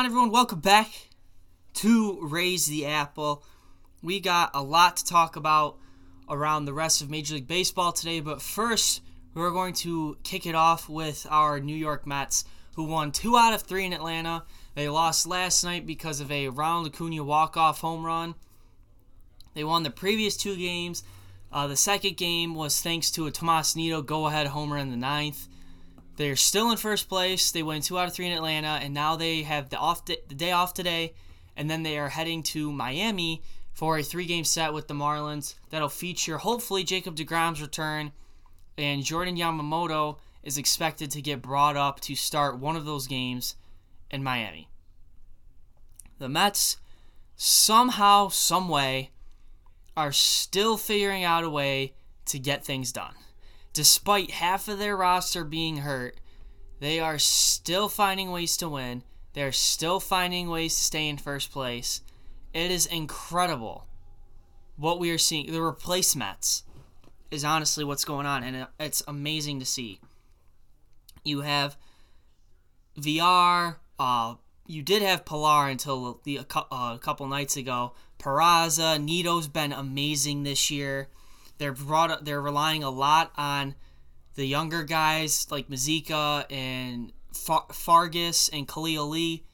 On, everyone? Welcome back to Raise the Apple. We got a lot to talk about around the rest of Major League Baseball today, but first, we're going to kick it off with our New York Mets, who won two out of three in Atlanta. They lost last night because of a Ronald Acuna walk-off home run. They won the previous two games. Uh, the second game was thanks to a Tomas Nido go-ahead homer in the ninth. They're still in first place. They win two out of three in Atlanta, and now they have the off the day off today, and then they are heading to Miami for a three-game set with the Marlins that'll feature hopefully Jacob Degrom's return, and Jordan Yamamoto is expected to get brought up to start one of those games in Miami. The Mets somehow, some way, are still figuring out a way to get things done despite half of their roster being hurt, they are still finding ways to win. They're still finding ways to stay in first place. It is incredible what we are seeing. The replacements is honestly what's going on, and it's amazing to see. You have Villar. Uh, you did have Pilar until the, uh, a couple nights ago. Peraza, Nido's been amazing this year. They're brought they're relying a lot on the younger guys like Mazeika and Far- Fargas and Khalil Lee.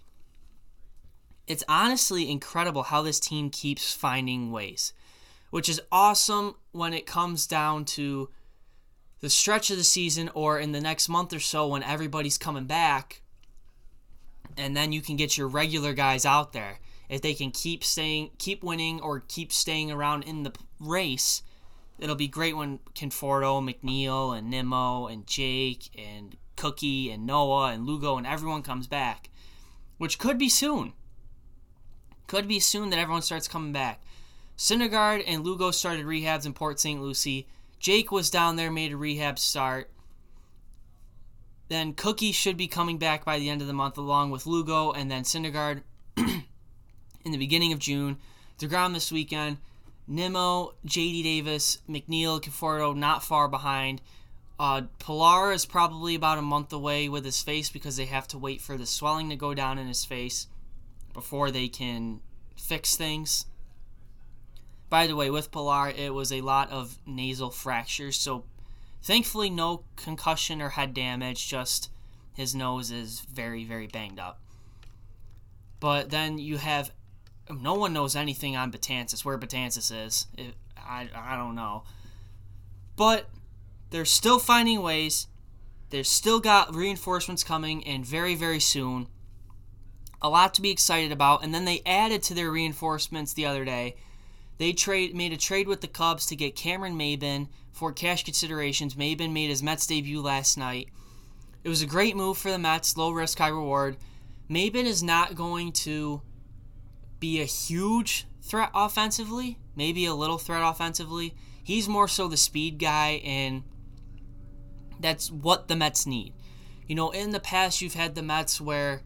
It's honestly incredible how this team keeps finding ways, which is awesome when it comes down to the stretch of the season or in the next month or so when everybody's coming back and then you can get your regular guys out there if they can keep staying keep winning or keep staying around in the race it'll be great when Conforto, McNeil, and Nimmo, and Jake, and Cookie, and Noah, and Lugo, and everyone comes back, which could be soon. Could be soon that everyone starts coming back. Syndergaard and Lugo started rehabs in Port St. Lucie. Jake was down there, made a rehab start. Then Cookie should be coming back by the end of the month, along with Lugo, and then Syndergaard in the beginning of June. DeGrom this weekend. Nimmo, JD Davis, McNeil, Conforto not far behind. Uh, Pilar is probably about a month away with his face because they have to wait for the swelling to go down in his face before they can fix things. By the way, with Pilar, it was a lot of nasal fractures, so thankfully no concussion or head damage, just his nose is very, very banged up. But then you have no one knows anything on Betances, where Betances is. It, I, I don't know. But they're still finding ways. They've still got reinforcements coming, and very, very soon. A lot to be excited about. And then they added to their reinforcements the other day. They trade made a trade with the Cubs to get Cameron Maybin for cash considerations. Maybin made his Mets debut last night. It was a great move for the Mets, low risk, high reward. Maybin is not going to be a huge threat offensively, maybe a little threat offensively. He's more so the speed guy, and that's what the Mets need. You know, in the past, you've had the Mets where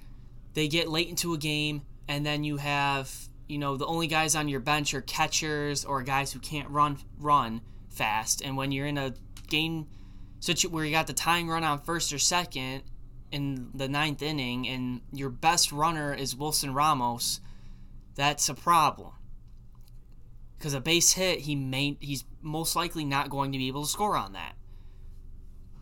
they get late into a game, and then you have, you know, the only guys on your bench are catchers or guys who can't run run fast. And when you're in a game such where you got the tying run on first or second in the ninth inning, and your best runner is Wilson Ramos that's a problem. Because a base hit, he may he's most likely not going to be able to score on that.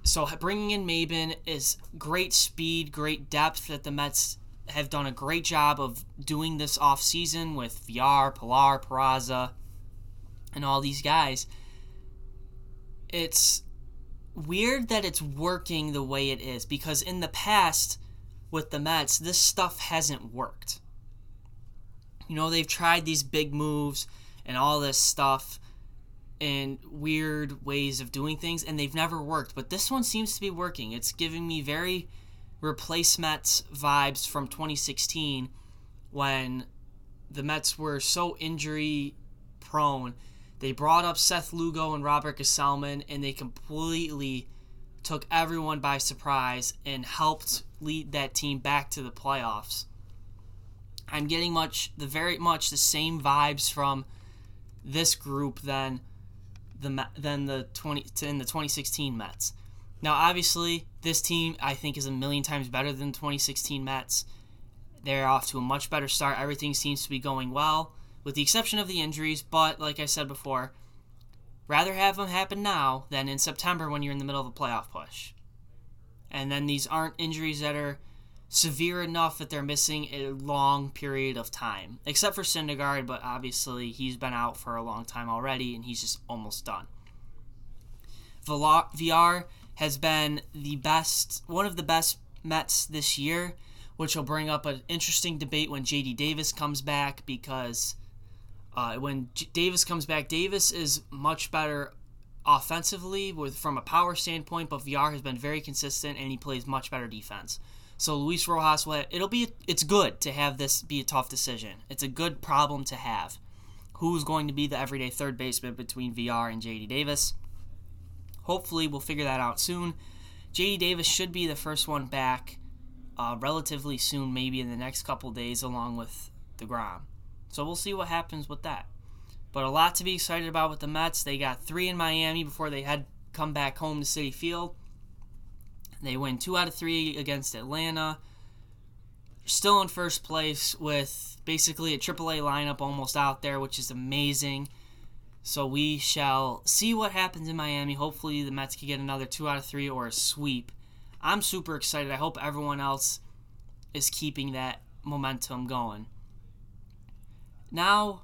So bringing in Maybin is great speed, great depth that the Mets have done a great job of doing this off season with Villar, Pilar, Peraza, and all these guys. It's weird that it's working the way it is because in the past with the Mets, this stuff hasn't worked. You know, they've tried these big moves and all this stuff and weird ways of doing things, and they've never worked. But this one seems to be working. It's giving me very replacements vibes from 2016 when the Mets were so injury prone. They brought up Seth Lugo and Robert Gsellman, and they completely took everyone by surprise and helped lead that team back to the playoffs. I'm getting much the very much the same vibes from this group than the than the 20 in the 2016 Mets. Now, obviously, this team I think is a million times better than 2016 Mets. They're off to a much better start. Everything seems to be going well, with the exception of the injuries. But like I said before, rather have them happen now than in September when you're in the middle of a playoff push. And then these aren't injuries that are severe enough that they're missing a long period of time, except for Syndergaard, but obviously he's been out for a long time already and he's just almost done. Villar has been the best, one of the best Mets this year, which will bring up an interesting debate when JD Davis comes back because uh, when J- Davis comes back, Davis is much better offensively with from a power standpoint, but VR has been very consistent and he plays much better defense. So Luis Rojas it'll be. It's good to have this be a tough decision. It's a good problem to have. Who's going to be the everyday third baseman between Villar and JD Davis? Hopefully, we'll figure that out soon. JD Davis should be the first one back uh, relatively soon, maybe in the next couple days, along with the DeGrom. So we'll see what happens with that. But a lot to be excited about with the Mets. They got three in Miami before they had come back home to Citi Field. They win two out of three against Atlanta. Still in first place with basically a AAA lineup almost out there, which is amazing. So we shall see what happens in Miami. Hopefully, the Mets can get another two out of three or a sweep. I'm super excited. I hope everyone else is keeping that momentum going. Now,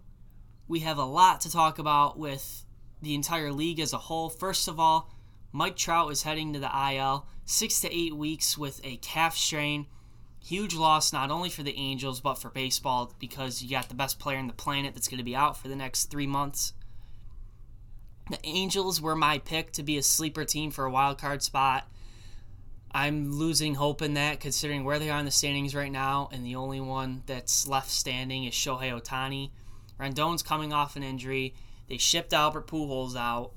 we have a lot to talk about with the entire league as a whole. First of all, Mike Trout is heading to the IL, six to eight weeks with a calf strain. Huge loss not only for the Angels but for baseball because you got the best player in the planet that's going to be out for the next three months. The Angels were my pick to be a sleeper team for a wild card spot. I'm losing hope in that considering where they are in the standings right now, and the only one that's left standing is Shohei Ohtani. Rendon's coming off an injury. They shipped Albert Pujols out.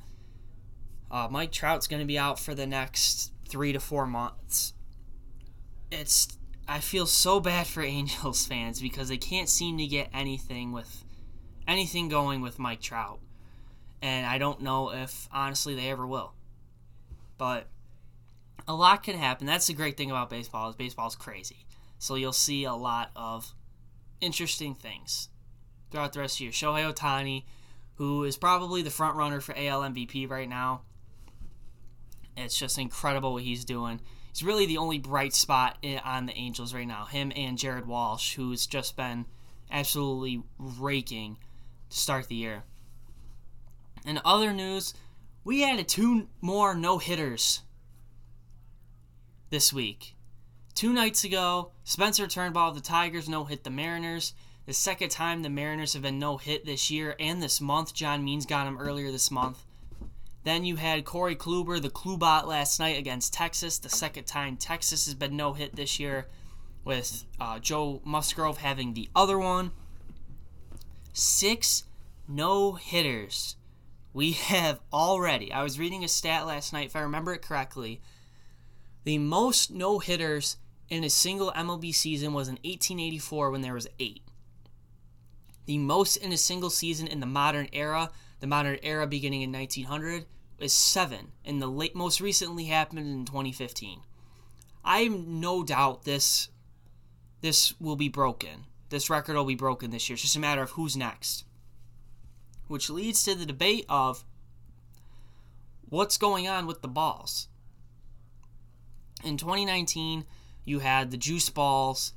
Uh, Mike Trout's going to be out for the next three to four months. It's I feel so bad for Angels fans because they can't seem to get anything with anything going with Mike Trout and I don't know if honestly they ever will. But a lot can happen. That's the great thing about baseball is baseball is crazy. So you'll see a lot of interesting things throughout the rest of year. Shohei Ohtani, who is probably the front runner for AL MVP right now. It's just incredible what he's doing. He's really the only bright spot on the Angels right now. Him and Jared Walsh, who's just been absolutely raking to start the year. In other news, we added two more no hitters this week. Two nights ago, Spencer Turnbull of the Tigers no hit the Mariners. The second time the Mariners have been no hit this year and this month. John Means got him earlier this month. Then you had Corey Kluber, the Klubot, last night against Texas. The second time Texas has been no hit this year, with uh, Joe Musgrove having the other one. Six no hitters we have already, I was reading a stat last night, if I remember it correctly, the most no hitters in a single MLB season was in 1884 when there was eight. The most in a single season in the modern era, the modern era beginning in 1900, is seven, and the late, most recently happened in 2015. I have no doubt this this will be broken. This record will be broken this year. It's just a matter of who's next which leads to the debate of what's going on with the balls. In 2019, you had the juice balls,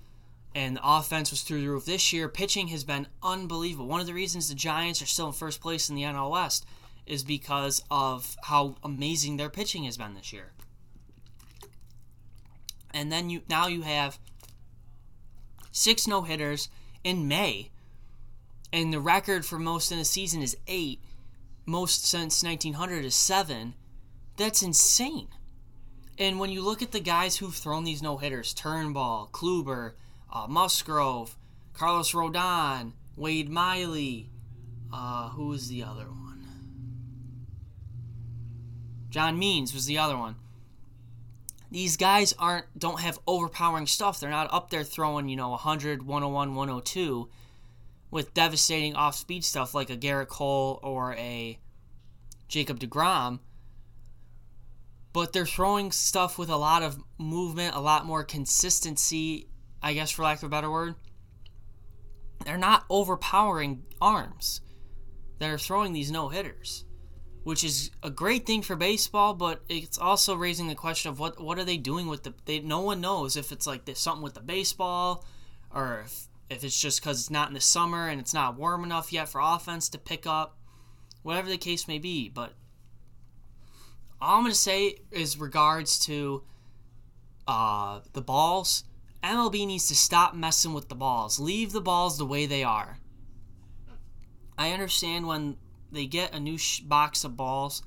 and the offense was through the roof. This year, pitching has been unbelievable. One of the reasons the Giants are still in first place in the NL West is because of how amazing their pitching has been this year. And then you now you have six no hitters in May and the record for most in a season is eight. Most since 1900 is seven. That's insane. And when you look at the guys who've thrown these no hitters Turnbull, Kluber, uh, Musgrove, Carlos Rodon, Wade Miley, uh, who was the other one? John Means was the other one. These guys aren't don't have overpowering stuff. They're not up there throwing, you know, 100, 101, 102 with devastating off speed stuff like a Gerrit Cole or a Jacob DeGrom. But they're throwing stuff with a lot of movement, a lot more consistency, I guess for lack of a better word, they're not overpowering arms that are throwing these no hitters, which is a great thing for baseball. But it's also raising the question of what what are they doing with the? They, no one knows if it's like there's something with the baseball, or if if it's just because it's not in the summer and it's not warm enough yet for offense to pick up, whatever the case may be. But all I'm gonna say is regards to uh, the balls. MLB needs to stop messing with the balls. Leave the balls the way they are. I understand when they get a new sh- box of balls,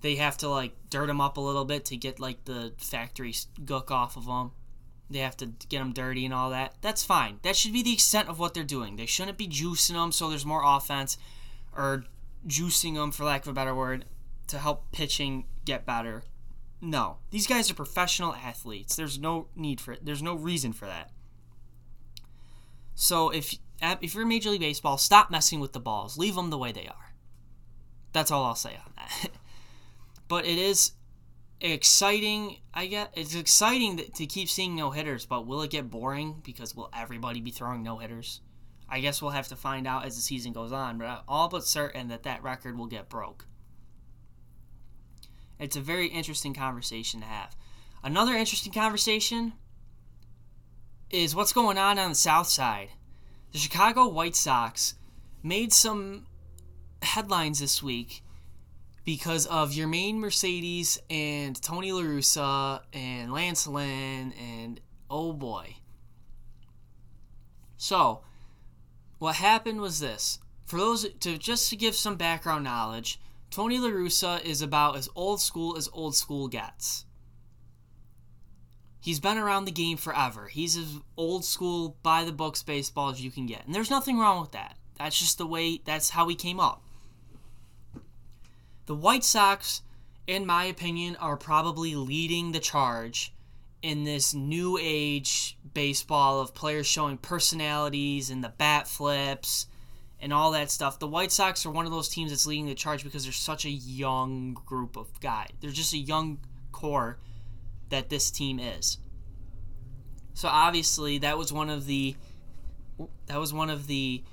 they have to like dirt them up a little bit to get like the factory gook off of them. They have to get them dirty and all that. That's fine. That should be the extent of what they're doing. They shouldn't be juicing them so there's more offense or juicing them, for lack of a better word, to help pitching get better. No, these guys are professional athletes. There's no need for it. There's no reason for that. So if if you're Major League Baseball, stop messing with the balls. Leave them the way they are. That's all I'll say on that. but it is exciting. I get it's exciting to keep seeing no hitters, but will it get boring because will everybody be throwing no hitters? I guess we'll have to find out as the season goes on, but I'm all but certain that that record will get broke. It's a very interesting conversation to have. Another interesting conversation is what's going on on the south side. The Chicago White Sox made some headlines this week because of Yermín Mercedes and Tony La Russa and Lance Lynn and oh boy. So, what happened was this. For those to just to give some background knowledge, Tony La Russa is about as old school as old school gets. He's been around the game forever. He's as old school by the books baseball as you can get. And there's nothing wrong with that. That's just the way that's how he came up. The White Sox, in my opinion, are probably leading the charge in this new age baseball of players showing personalities and the bat flips and all that stuff. The White Sox are one of those teams that's leading the charge because they're such a young group of guys. They're just a young core that this team is. So obviously that was one of the that was one of the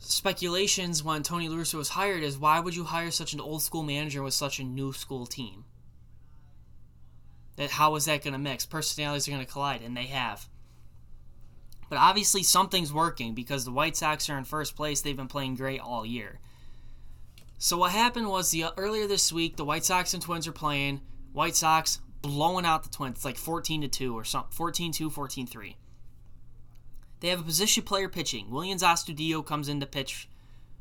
speculations when Tony La was hired is why would you hire such an old school manager with such a new school team? That how is that going to mix? Personalities are going to collide, and they have. But obviously, something's working because the White Sox are in first place. They've been playing great all year. So what happened was the earlier this week, the White Sox and Twins are playing. White Sox blowing out the Twins, like 14 to 2 or something, 14 2, 14 3. They have a position player pitching. Willians Astudillo comes in to pitch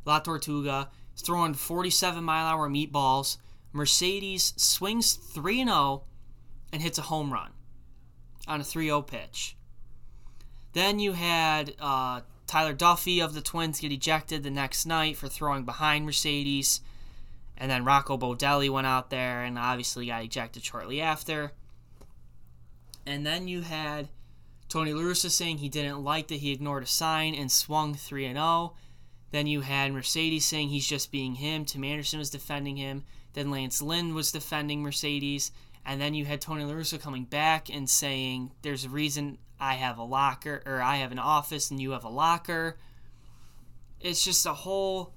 La Tortuga. He's throwing 47 mile hour meatballs. Mercedes swings 3 0 and hits a home run on a 3 0 pitch. Then you had uh, Tyler Duffey of the Twins get ejected the next night for throwing behind Mercedes. And then Rocco Baldelli went out there and obviously got ejected shortly after. And then you had Tony La Russa saying he didn't like that he ignored a sign and swung 3 0. Then you had Mercedes saying he's just being him. Tim Anderson was defending him. Then Lance Lynn was defending Mercedes. And then you had Tony La Russa coming back and saying there's a reason I have a locker or I have an office and you have a locker. It's just a whole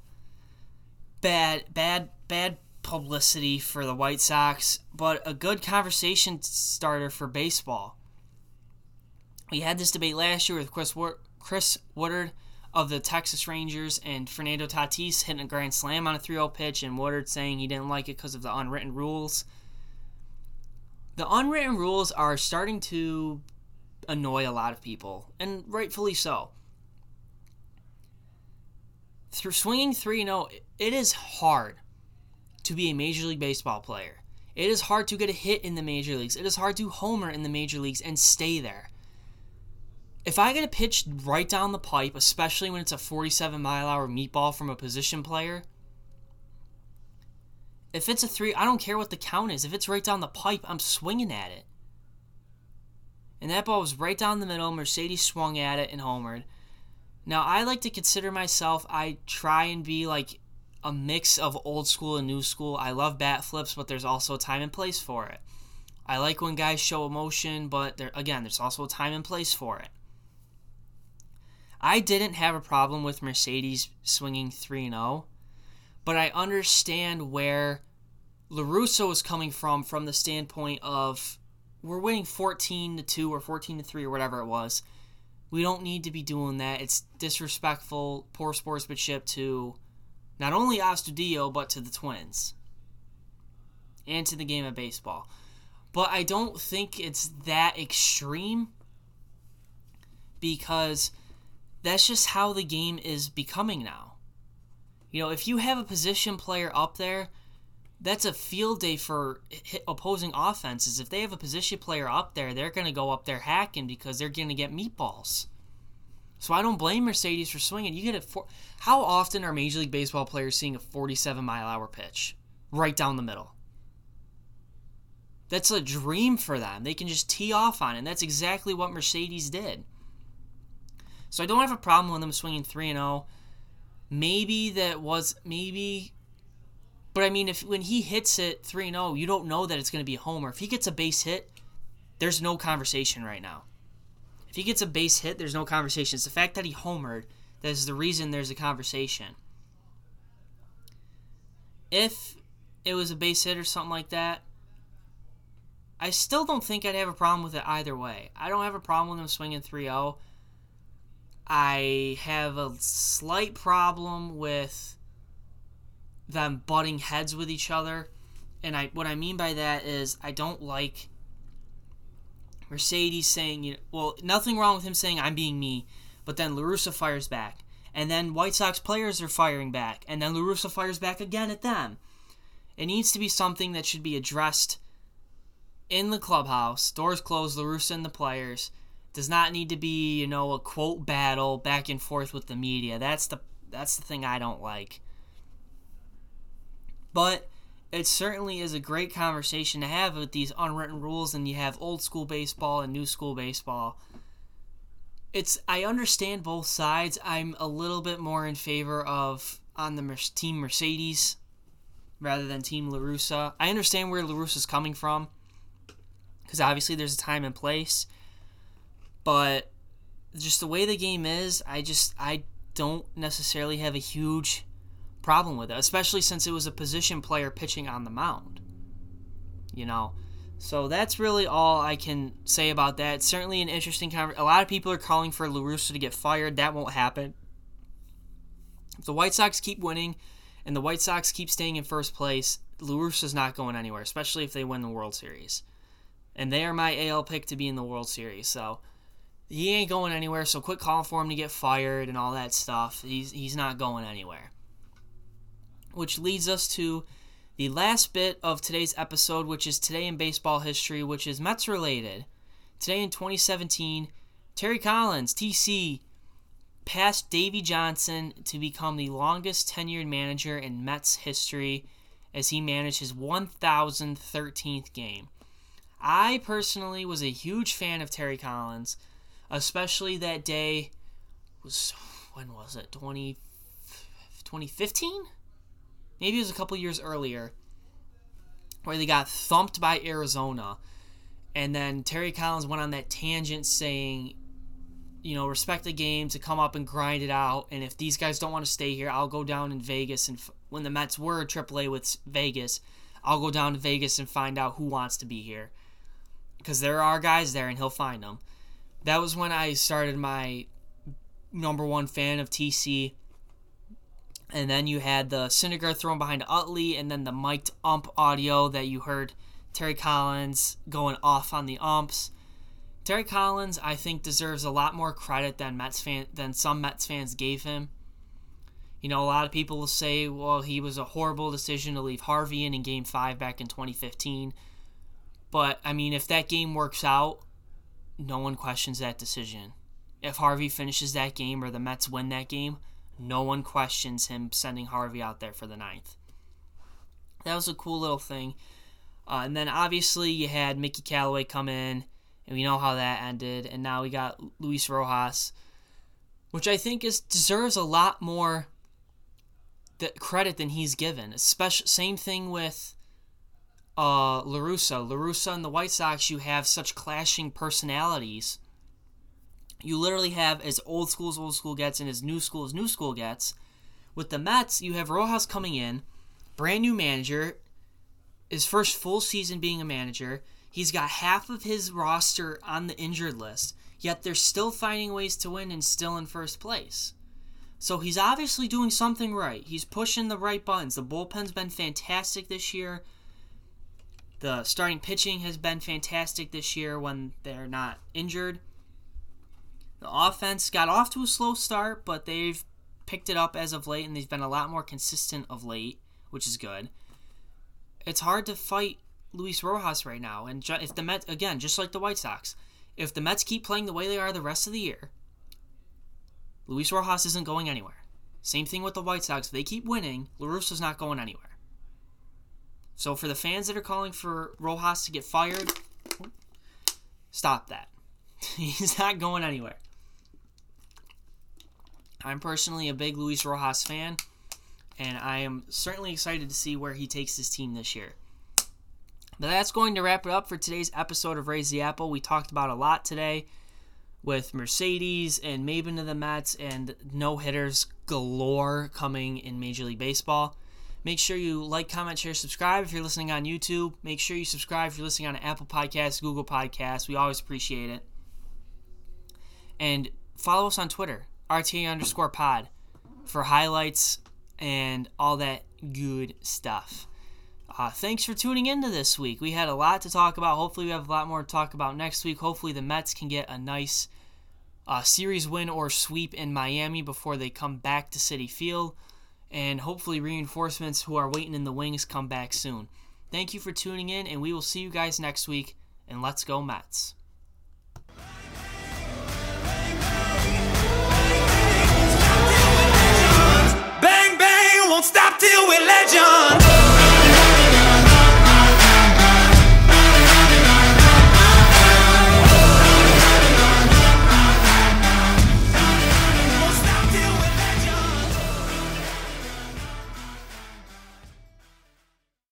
bad bad bad publicity for the White Sox, but a good conversation starter for baseball. We had this debate last year with Chris Chris Woodward of the Texas Rangers and Fernando Tatis hitting a grand slam on a 3-0 pitch and Woodward saying he didn't like it because of the unwritten rules. The unwritten rules are starting to annoy a lot of people, and rightfully so. Through swinging 3 0, it is hard to be a Major League Baseball player. It is hard to get a hit in the major leagues. It is hard to homer in the major leagues and stay there. If I get a pitch right down the pipe, especially when it's a 47 mile hour meatball from a position player, if it's a three, I don't care what the count is. If it's right down the pipe, I'm swinging at it. And that ball was right down the middle. Mercedes swung at it and homered. Now, I like to consider myself, I try and be like a mix of old school and new school. I love bat flips, but there's also a time and place for it. I like when guys show emotion, but there again, there's also a time and place for it. I didn't have a problem with Mercedes swinging 3 0, but I understand where LaRussa was coming from from the standpoint of we're winning 14 to 2 or 14 to 3 or whatever it was. We don't need to be doing that. It's disrespectful, poor sportsmanship to not only Astudillo, but to the Twins and to the game of baseball. But I don't think it's that extreme because that's just how the game is becoming now. You know, if you have a position player up there, that's a field day for opposing offenses. If they have a position player up there, they're going to go up there hacking because they're going to get meatballs. So I don't blame Mercedes for swinging. You get it for how often are Major League Baseball players seeing a 47 mile hour pitch right down the middle? That's a dream for them. They can just tee off on it. And that's exactly what Mercedes did. So I don't have a problem with them swinging 3 and 0. Maybe that was maybe but I mean if when he hits it 3 0, you don't know that it's going to be a homer. If he gets a base hit, there's no conversation right now. If he gets a base hit, there's no conversation. It's the fact that he homered that is the reason there's a conversation. If it was a base hit or something like that, I still don't think I'd have a problem with it either way. I don't have a problem with him swinging 3 0. I have a slight problem with them butting heads with each other. And I what I mean by that is I don't like Mercedes saying, you know, well, nothing wrong with him saying I'm being me, but then LaRussa fires back. And then White Sox players are firing back, and then LaRussa fires back again at them. It needs to be something that should be addressed in the clubhouse, doors closed, LaRussa and the players. Does not need to be, you know, a quote battle back and forth with the media. That's the that's the thing I don't like. But it certainly is a great conversation to have with these unwritten rules and you have old school baseball and new school baseball. It's I understand both sides. I'm a little bit more in favor of on the team Mercedes rather than team LaRussa. I understand where LaRussa's coming from because obviously there's a time and place. But just the way the game is, I just I don't necessarily have a huge problem with it, especially since it was a position player pitching on the mound. You know, so that's really all I can say about that. Certainly an interesting conversation. A lot of people are calling for LaRussa to get fired. That won't happen. If the White Sox keep winning and the White Sox keep staying in first place, LaRussa's not going anywhere, especially if they win the World Series and they are my AL pick to be in the World Series. So he ain't going anywhere. So quit calling for him to get fired and all that stuff. He's he's not going anywhere. Which leads us to the last bit of today's episode, which is today in baseball history, which is Mets related. Today in 2017, Terry Collins, TC, passed Davey Johnson to become the longest tenured manager in Mets history as he managed his 1013th game. I personally was a huge fan of Terry Collins, especially that day was when was it? 20 2015? Maybe it was a couple years earlier where they got thumped by Arizona. And then Terry Collins went on that tangent saying, you know, respect the game to come up and grind it out. And if these guys don't want to stay here, I'll go down in Vegas. And f- when the Mets were AAA with Vegas, I'll go down to Vegas and find out who wants to be here because there are guys there and he'll find them. That was when I started my number one fan of TC. And then you had the Syndergaard thrown behind Utley, and then the mic'd ump audio that you heard Terry Collins going off on the umps. Terry Collins, I think, deserves a lot more credit than Mets fan than some Mets fans gave him. You know, a lot of people will say, well, he was a horrible decision to leave Harvey in in Game Five back in 2015. But I mean, if that game works out, no one questions that decision. If Harvey finishes that game or the Mets win that game, no one questions him sending Harvey out there for the ninth. That was a cool little thing. Uh, and then obviously you had Mickey Callaway come in, and we know how that ended. And now we got Luis Rojas, which I think is deserves a lot more credit than he's given. Especially same thing with uh, La Russa. LaRussa and the White Sox, you have such clashing personalities. You literally have as old school as old school gets and as new school as new school gets. With the Mets, you have Rojas coming in, brand new manager, his first full season being a manager. He's got half of his roster on the injured list, yet they're still finding ways to win and still in first place. So he's obviously doing something right. He's pushing the right buttons. The bullpen's been fantastic this year. The starting pitching has been fantastic this year when they're not injured. The offense got off to a slow start, but they've picked it up as of late, and they've been a lot more consistent of late, which is good. It's hard to fight Luis Rojas right now, and if the Mets again, just like the White Sox, if the Mets keep playing the way they are the rest of the year, Luis Rojas isn't going anywhere. Same thing with the White Sox. If they keep winning, La Russa's not going anywhere. So for the fans that are calling for Rojas to get fired, stop that. He's not going anywhere. I'm personally a big Luis Rojas fan, and I am certainly excited to see where he takes his team this year. But that's going to wrap it up for today's episode of Raise the Apple. We talked about a lot today with Mercedes and Maybin to the Mets and no hitters galore coming in Major League Baseball. Make sure you like, comment, share, subscribe if you're listening on YouTube. Make sure you subscribe if you're listening on Apple Podcasts, Google Podcasts. We always appreciate it. And follow us on Twitter, RTA underscore pod, for highlights and all that good stuff. Uh, thanks for tuning into this week. We had a lot to talk about. Hopefully, we have a lot more to talk about next week. Hopefully, the Mets can get a nice uh, series win or sweep in Miami before they come back to Citi Field and hopefully reinforcements who are waiting in the wings come back soon. Thank you for tuning in, and we will see you guys next week. And let's go, Mets. Bang, bang, won't stop till we're legends.